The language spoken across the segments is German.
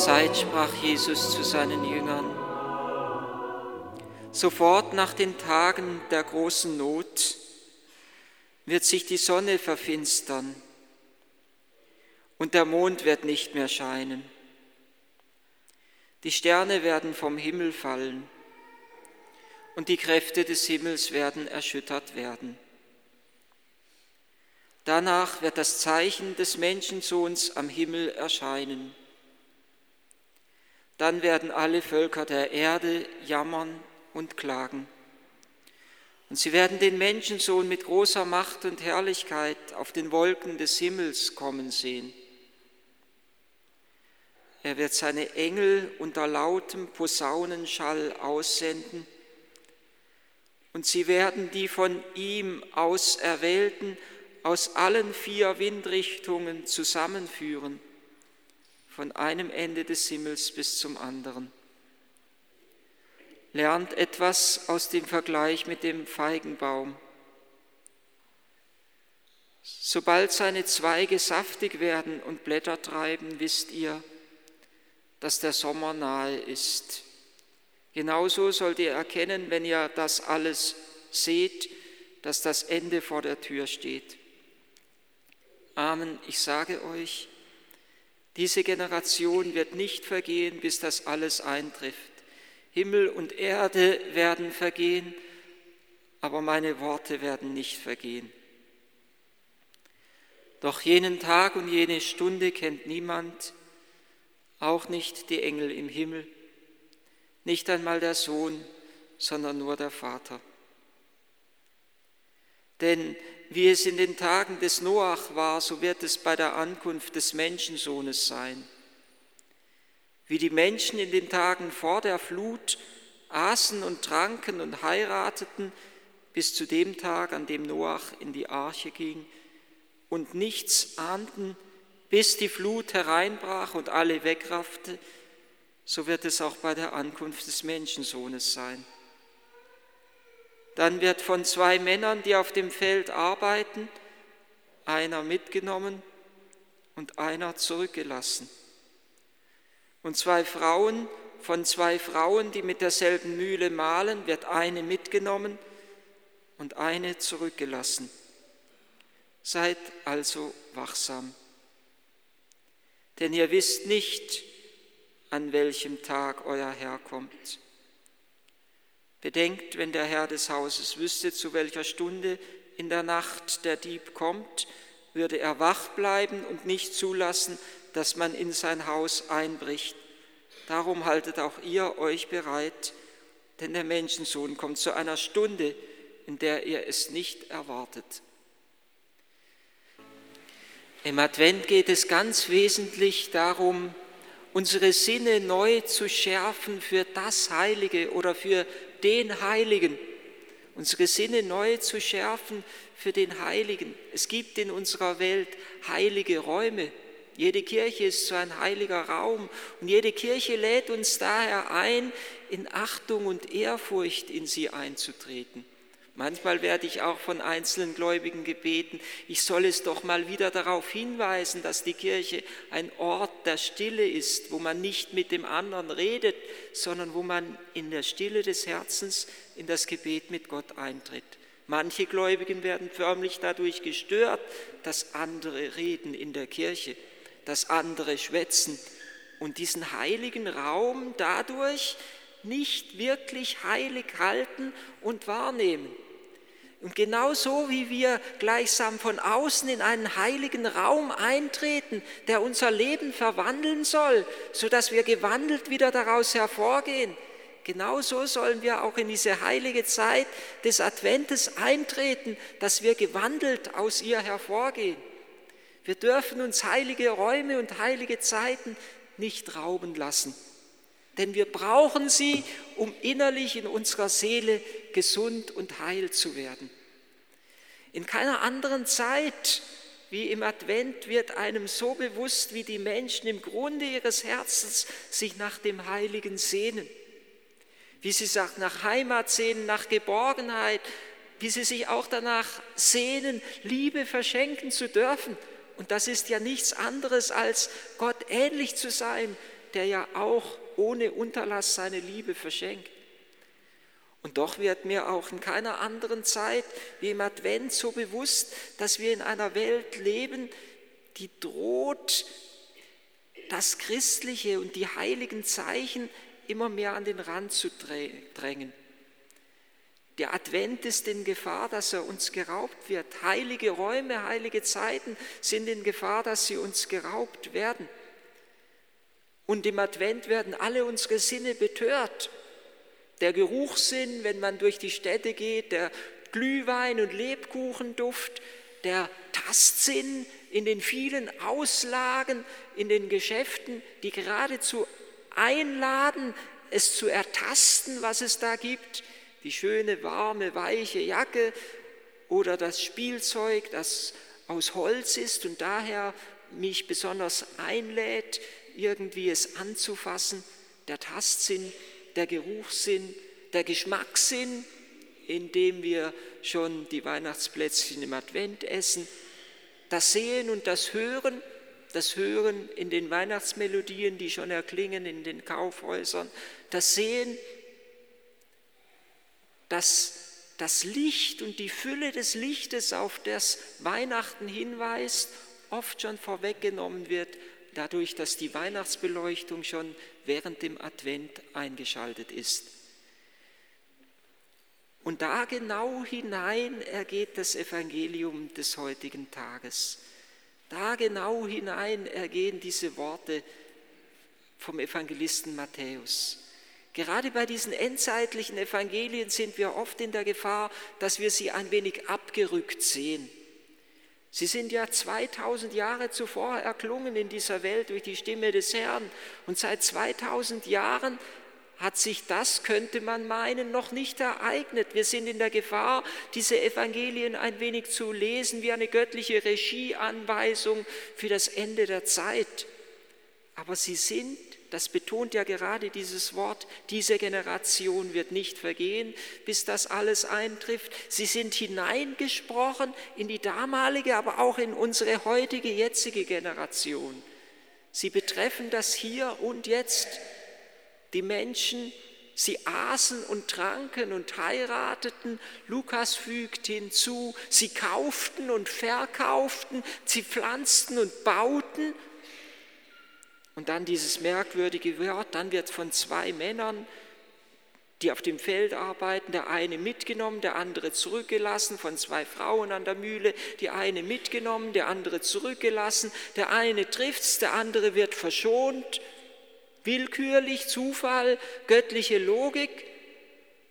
Zeit sprach Jesus zu seinen Jüngern. Sofort nach den Tagen der großen Not wird sich die Sonne verfinstern und der Mond wird nicht mehr scheinen. Die Sterne werden vom Himmel fallen und die Kräfte des Himmels werden erschüttert werden. Danach wird das Zeichen des Menschensohns am Himmel erscheinen. Dann werden alle Völker der Erde jammern und klagen. Und sie werden den Menschensohn mit großer Macht und Herrlichkeit auf den Wolken des Himmels kommen sehen. Er wird seine Engel unter lautem Posaunenschall aussenden, und sie werden die von ihm Auserwählten aus allen vier Windrichtungen zusammenführen, von einem Ende des Himmels bis zum anderen lernt etwas aus dem Vergleich mit dem Feigenbaum. Sobald seine Zweige saftig werden und Blätter treiben, wisst ihr, dass der Sommer nahe ist. Genauso sollt ihr erkennen, wenn ihr das alles seht, dass das Ende vor der Tür steht. Amen, ich sage euch, diese Generation wird nicht vergehen, bis das alles eintrifft. Himmel und Erde werden vergehen, aber meine Worte werden nicht vergehen. Doch jenen Tag und jene Stunde kennt niemand, auch nicht die Engel im Himmel, nicht einmal der Sohn, sondern nur der Vater. Denn wie es in den Tagen des Noach war, so wird es bei der Ankunft des Menschensohnes sein wie die Menschen in den Tagen vor der Flut aßen und tranken und heirateten, bis zu dem Tag, an dem Noach in die Arche ging und nichts ahnten, bis die Flut hereinbrach und alle wegraffte, so wird es auch bei der Ankunft des Menschensohnes sein. Dann wird von zwei Männern, die auf dem Feld arbeiten, einer mitgenommen und einer zurückgelassen und zwei Frauen, von zwei Frauen, die mit derselben Mühle mahlen, wird eine mitgenommen und eine zurückgelassen. Seid also wachsam, denn ihr wisst nicht, an welchem Tag euer Herr kommt. Bedenkt, wenn der Herr des Hauses wüsste, zu welcher Stunde in der Nacht der Dieb kommt, würde er wach bleiben und nicht zulassen, dass man in sein Haus einbricht. Darum haltet auch ihr euch bereit, denn der Menschensohn kommt zu einer Stunde, in der ihr es nicht erwartet. Im Advent geht es ganz wesentlich darum, unsere Sinne neu zu schärfen für das Heilige oder für den Heiligen. Unsere Sinne neu zu schärfen für den Heiligen. Es gibt in unserer Welt heilige Räume, jede Kirche ist so ein heiliger Raum und jede Kirche lädt uns daher ein, in Achtung und Ehrfurcht in sie einzutreten. Manchmal werde ich auch von einzelnen Gläubigen gebeten, ich soll es doch mal wieder darauf hinweisen, dass die Kirche ein Ort der Stille ist, wo man nicht mit dem anderen redet, sondern wo man in der Stille des Herzens in das Gebet mit Gott eintritt. Manche Gläubigen werden förmlich dadurch gestört, dass andere reden in der Kirche das andere schwätzen und diesen heiligen Raum dadurch nicht wirklich heilig halten und wahrnehmen. Und genauso wie wir gleichsam von außen in einen heiligen Raum eintreten, der unser Leben verwandeln soll, sodass wir gewandelt wieder daraus hervorgehen, genauso sollen wir auch in diese heilige Zeit des Adventes eintreten, dass wir gewandelt aus ihr hervorgehen. Wir dürfen uns heilige Räume und heilige Zeiten nicht rauben lassen, denn wir brauchen sie, um innerlich in unserer Seele gesund und heil zu werden. In keiner anderen Zeit wie im Advent wird einem so bewusst, wie die Menschen im Grunde ihres Herzens sich nach dem Heiligen sehnen, wie sie sich nach Heimat sehnen, nach Geborgenheit, wie sie sich auch danach sehnen, Liebe verschenken zu dürfen und das ist ja nichts anderes als Gott ähnlich zu sein, der ja auch ohne Unterlass seine Liebe verschenkt. Und doch wird mir auch in keiner anderen Zeit wie im Advent so bewusst, dass wir in einer Welt leben, die droht, das Christliche und die heiligen Zeichen immer mehr an den Rand zu drängen. Der Advent ist in Gefahr, dass er uns geraubt wird. Heilige Räume, heilige Zeiten sind in Gefahr, dass sie uns geraubt werden. Und im Advent werden alle unsere Sinne betört. Der Geruchssinn, wenn man durch die Städte geht, der Glühwein und Lebkuchenduft, der Tastsinn in den vielen Auslagen, in den Geschäften, die geradezu einladen, es zu ertasten, was es da gibt, die schöne, warme, weiche Jacke oder das Spielzeug, das aus Holz ist und daher mich besonders einlädt, irgendwie es anzufassen, der Tastsinn, der Geruchssinn, der Geschmackssinn, indem wir schon die Weihnachtsplätzchen im Advent essen, das Sehen und das Hören, das Hören in den Weihnachtsmelodien, die schon erklingen in den Kaufhäusern, das Sehen dass das Licht und die Fülle des Lichtes, auf das Weihnachten hinweist, oft schon vorweggenommen wird, dadurch, dass die Weihnachtsbeleuchtung schon während dem Advent eingeschaltet ist. Und da genau hinein ergeht das Evangelium des heutigen Tages. Da genau hinein ergehen diese Worte vom Evangelisten Matthäus. Gerade bei diesen endzeitlichen Evangelien sind wir oft in der Gefahr, dass wir sie ein wenig abgerückt sehen. Sie sind ja 2000 Jahre zuvor erklungen in dieser Welt durch die Stimme des Herrn und seit 2000 Jahren hat sich das, könnte man meinen, noch nicht ereignet. Wir sind in der Gefahr, diese Evangelien ein wenig zu lesen wie eine göttliche Regieanweisung für das Ende der Zeit. Aber sie sind das betont ja gerade dieses Wort, diese Generation wird nicht vergehen, bis das alles eintrifft. Sie sind hineingesprochen in die damalige, aber auch in unsere heutige, jetzige Generation. Sie betreffen das Hier und Jetzt. Die Menschen, sie aßen und tranken und heirateten. Lukas fügt hinzu, sie kauften und verkauften, sie pflanzten und bauten und dann dieses merkwürdige Wort, dann wird von zwei Männern, die auf dem Feld arbeiten, der eine mitgenommen, der andere zurückgelassen, von zwei Frauen an der Mühle, die eine mitgenommen, der andere zurückgelassen, der eine trifft's, der andere wird verschont, willkürlich, Zufall, göttliche Logik,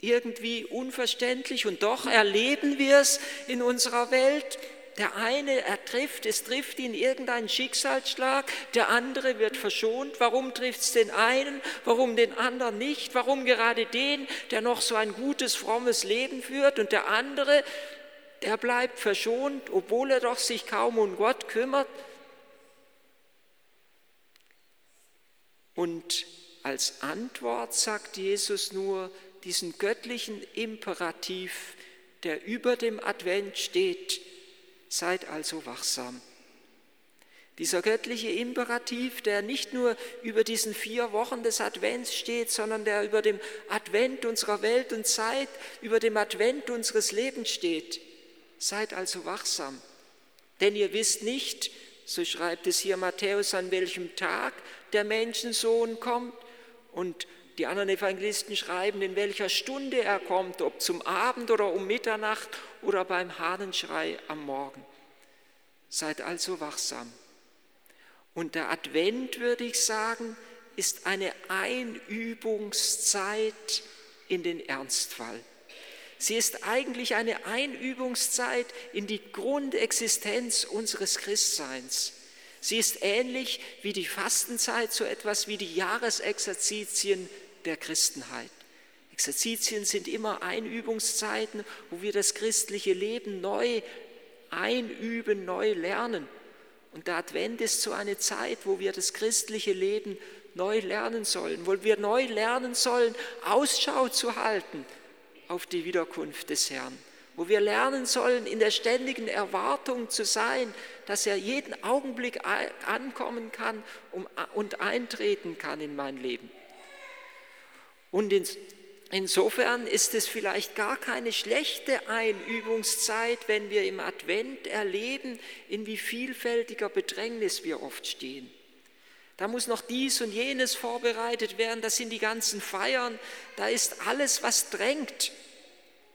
irgendwie unverständlich. Und doch erleben wir es in unserer Welt der eine, er trifft, es trifft ihn irgendein Schicksalsschlag, der andere wird verschont. Warum trifft es den einen, warum den anderen nicht? Warum gerade den, der noch so ein gutes, frommes Leben führt und der andere, der bleibt verschont, obwohl er doch sich kaum um Gott kümmert? Und als Antwort sagt Jesus nur diesen göttlichen Imperativ, der über dem Advent steht, Seid also wachsam. Dieser göttliche Imperativ, der nicht nur über diesen vier Wochen des Advents steht, sondern der über dem Advent unserer Welt und Zeit, über dem Advent unseres Lebens steht. Seid also wachsam. Denn ihr wisst nicht, so schreibt es hier Matthäus, an welchem Tag der Menschensohn kommt. Und die anderen Evangelisten schreiben, in welcher Stunde er kommt, ob zum Abend oder um Mitternacht oder beim Hahnenschrei am Morgen. Seid also wachsam. Und der Advent, würde ich sagen, ist eine Einübungszeit in den Ernstfall. Sie ist eigentlich eine Einübungszeit in die Grundexistenz unseres Christseins. Sie ist ähnlich wie die Fastenzeit, so etwas wie die Jahresexerzitien der Christenheit. Exerzitien sind immer Einübungszeiten, wo wir das christliche Leben neu einüben, neu lernen. Und der Advent ist so eine Zeit, wo wir das christliche Leben neu lernen sollen, wo wir neu lernen sollen, Ausschau zu halten auf die Wiederkunft des Herrn, wo wir lernen sollen, in der ständigen Erwartung zu sein, dass er jeden Augenblick ankommen kann und eintreten kann in mein Leben. Und insofern ist es vielleicht gar keine schlechte Einübungszeit, wenn wir im Advent erleben, in wie vielfältiger Bedrängnis wir oft stehen. Da muss noch dies und jenes vorbereitet werden, das sind die ganzen Feiern, da ist alles, was drängt.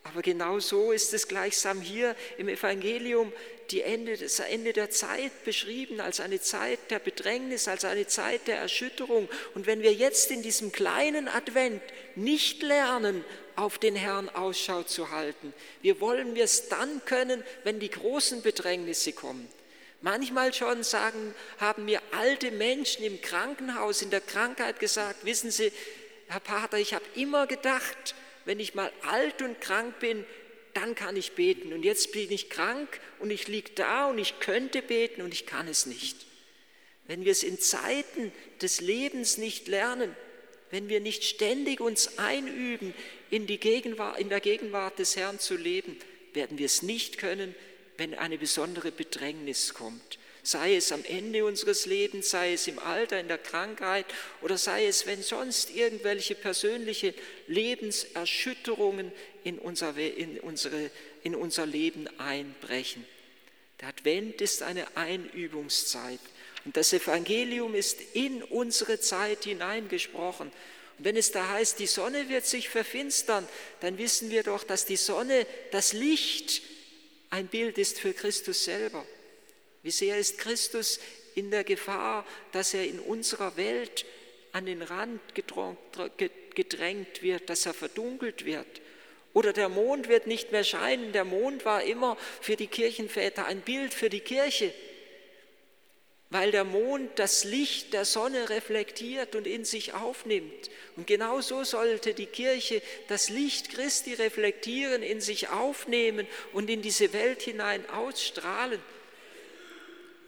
Aber genau so ist es gleichsam hier im Evangelium die Ende, das Ende der Zeit beschrieben als eine Zeit der Bedrängnis, als eine Zeit der Erschütterung. Und wenn wir jetzt in diesem kleinen Advent nicht lernen, auf den Herrn Ausschau zu halten, wie wollen wir es dann können, wenn die großen Bedrängnisse kommen? Manchmal schon sagen, haben mir alte Menschen im Krankenhaus in der Krankheit gesagt, wissen Sie, Herr Pater, ich habe immer gedacht, wenn ich mal alt und krank bin, dann kann ich beten. Und jetzt bin ich krank und ich liege da und ich könnte beten und ich kann es nicht. Wenn wir es in Zeiten des Lebens nicht lernen, wenn wir nicht ständig uns einüben, in, Gegenwart, in der Gegenwart des Herrn zu leben, werden wir es nicht können, wenn eine besondere Bedrängnis kommt sei es am Ende unseres Lebens, sei es im Alter, in der Krankheit oder sei es, wenn sonst irgendwelche persönliche Lebenserschütterungen in unser, in unsere, in unser Leben einbrechen. Der Advent ist eine Einübungszeit und das Evangelium ist in unsere Zeit hineingesprochen. Und wenn es da heißt, die Sonne wird sich verfinstern, dann wissen wir doch, dass die Sonne, das Licht, ein Bild ist für Christus selber. Wie sehr ist Christus in der Gefahr, dass er in unserer Welt an den Rand gedrängt wird, dass er verdunkelt wird. Oder der Mond wird nicht mehr scheinen. Der Mond war immer für die Kirchenväter ein Bild für die Kirche, weil der Mond das Licht der Sonne reflektiert und in sich aufnimmt. Und genau so sollte die Kirche das Licht Christi reflektieren, in sich aufnehmen und in diese Welt hinein ausstrahlen.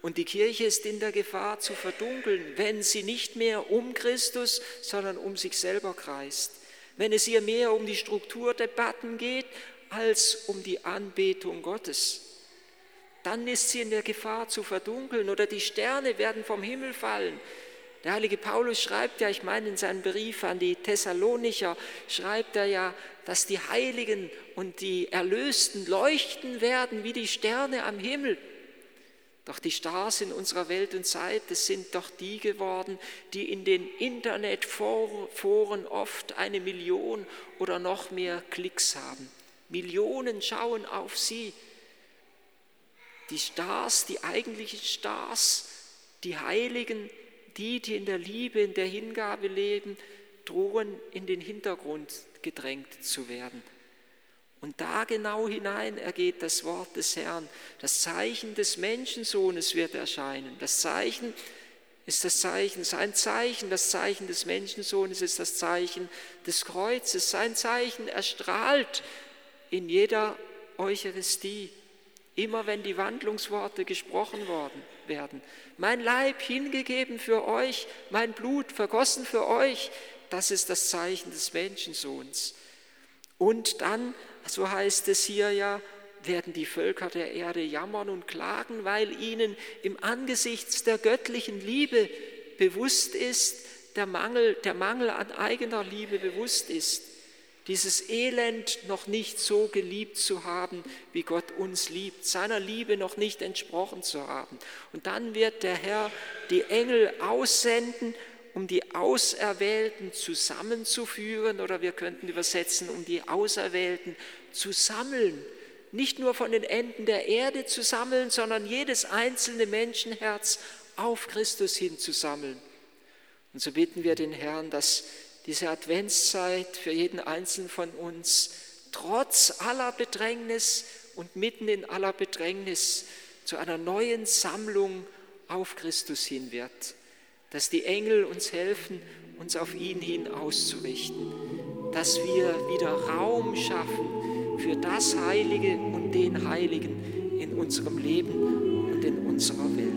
Und die Kirche ist in der Gefahr zu verdunkeln, wenn sie nicht mehr um Christus, sondern um sich selber kreist. Wenn es ihr mehr um die Strukturdebatten geht als um die Anbetung Gottes. Dann ist sie in der Gefahr zu verdunkeln oder die Sterne werden vom Himmel fallen. Der heilige Paulus schreibt ja, ich meine in seinem Brief an die Thessalonicher, schreibt er ja, dass die Heiligen und die Erlösten leuchten werden wie die Sterne am Himmel. Doch die Stars in unserer Welt und Zeit, das sind doch die geworden, die in den Internetforen oft eine Million oder noch mehr Klicks haben. Millionen schauen auf sie. Die Stars, die eigentlichen Stars, die Heiligen, die, die in der Liebe, in der Hingabe leben, drohen in den Hintergrund gedrängt zu werden. Und da genau hinein ergeht das Wort des Herrn. Das Zeichen des Menschensohnes wird erscheinen. Das Zeichen ist das Zeichen, sein Zeichen, das Zeichen des Menschensohnes ist das Zeichen des Kreuzes. Sein Zeichen erstrahlt in jeder Eucharistie, immer wenn die Wandlungsworte gesprochen worden werden. Mein Leib hingegeben für euch, mein Blut vergossen für euch, das ist das Zeichen des Menschensohns. Und dann so heißt es hier ja, werden die Völker der Erde jammern und klagen, weil ihnen im Angesichts der göttlichen Liebe bewusst ist, der Mangel, der Mangel an eigener Liebe bewusst ist, dieses Elend noch nicht so geliebt zu haben, wie Gott uns liebt, seiner Liebe noch nicht entsprochen zu haben. Und dann wird der Herr die Engel aussenden um die Auserwählten zusammenzuführen oder wir könnten übersetzen, um die Auserwählten zu sammeln. Nicht nur von den Enden der Erde zu sammeln, sondern jedes einzelne Menschenherz auf Christus hin zu sammeln. Und so bitten wir den Herrn, dass diese Adventszeit für jeden Einzelnen von uns trotz aller Bedrängnis und mitten in aller Bedrängnis zu einer neuen Sammlung auf Christus hin wird dass die Engel uns helfen, uns auf ihn hin auszurichten, dass wir wieder Raum schaffen für das Heilige und den Heiligen in unserem Leben und in unserer Welt.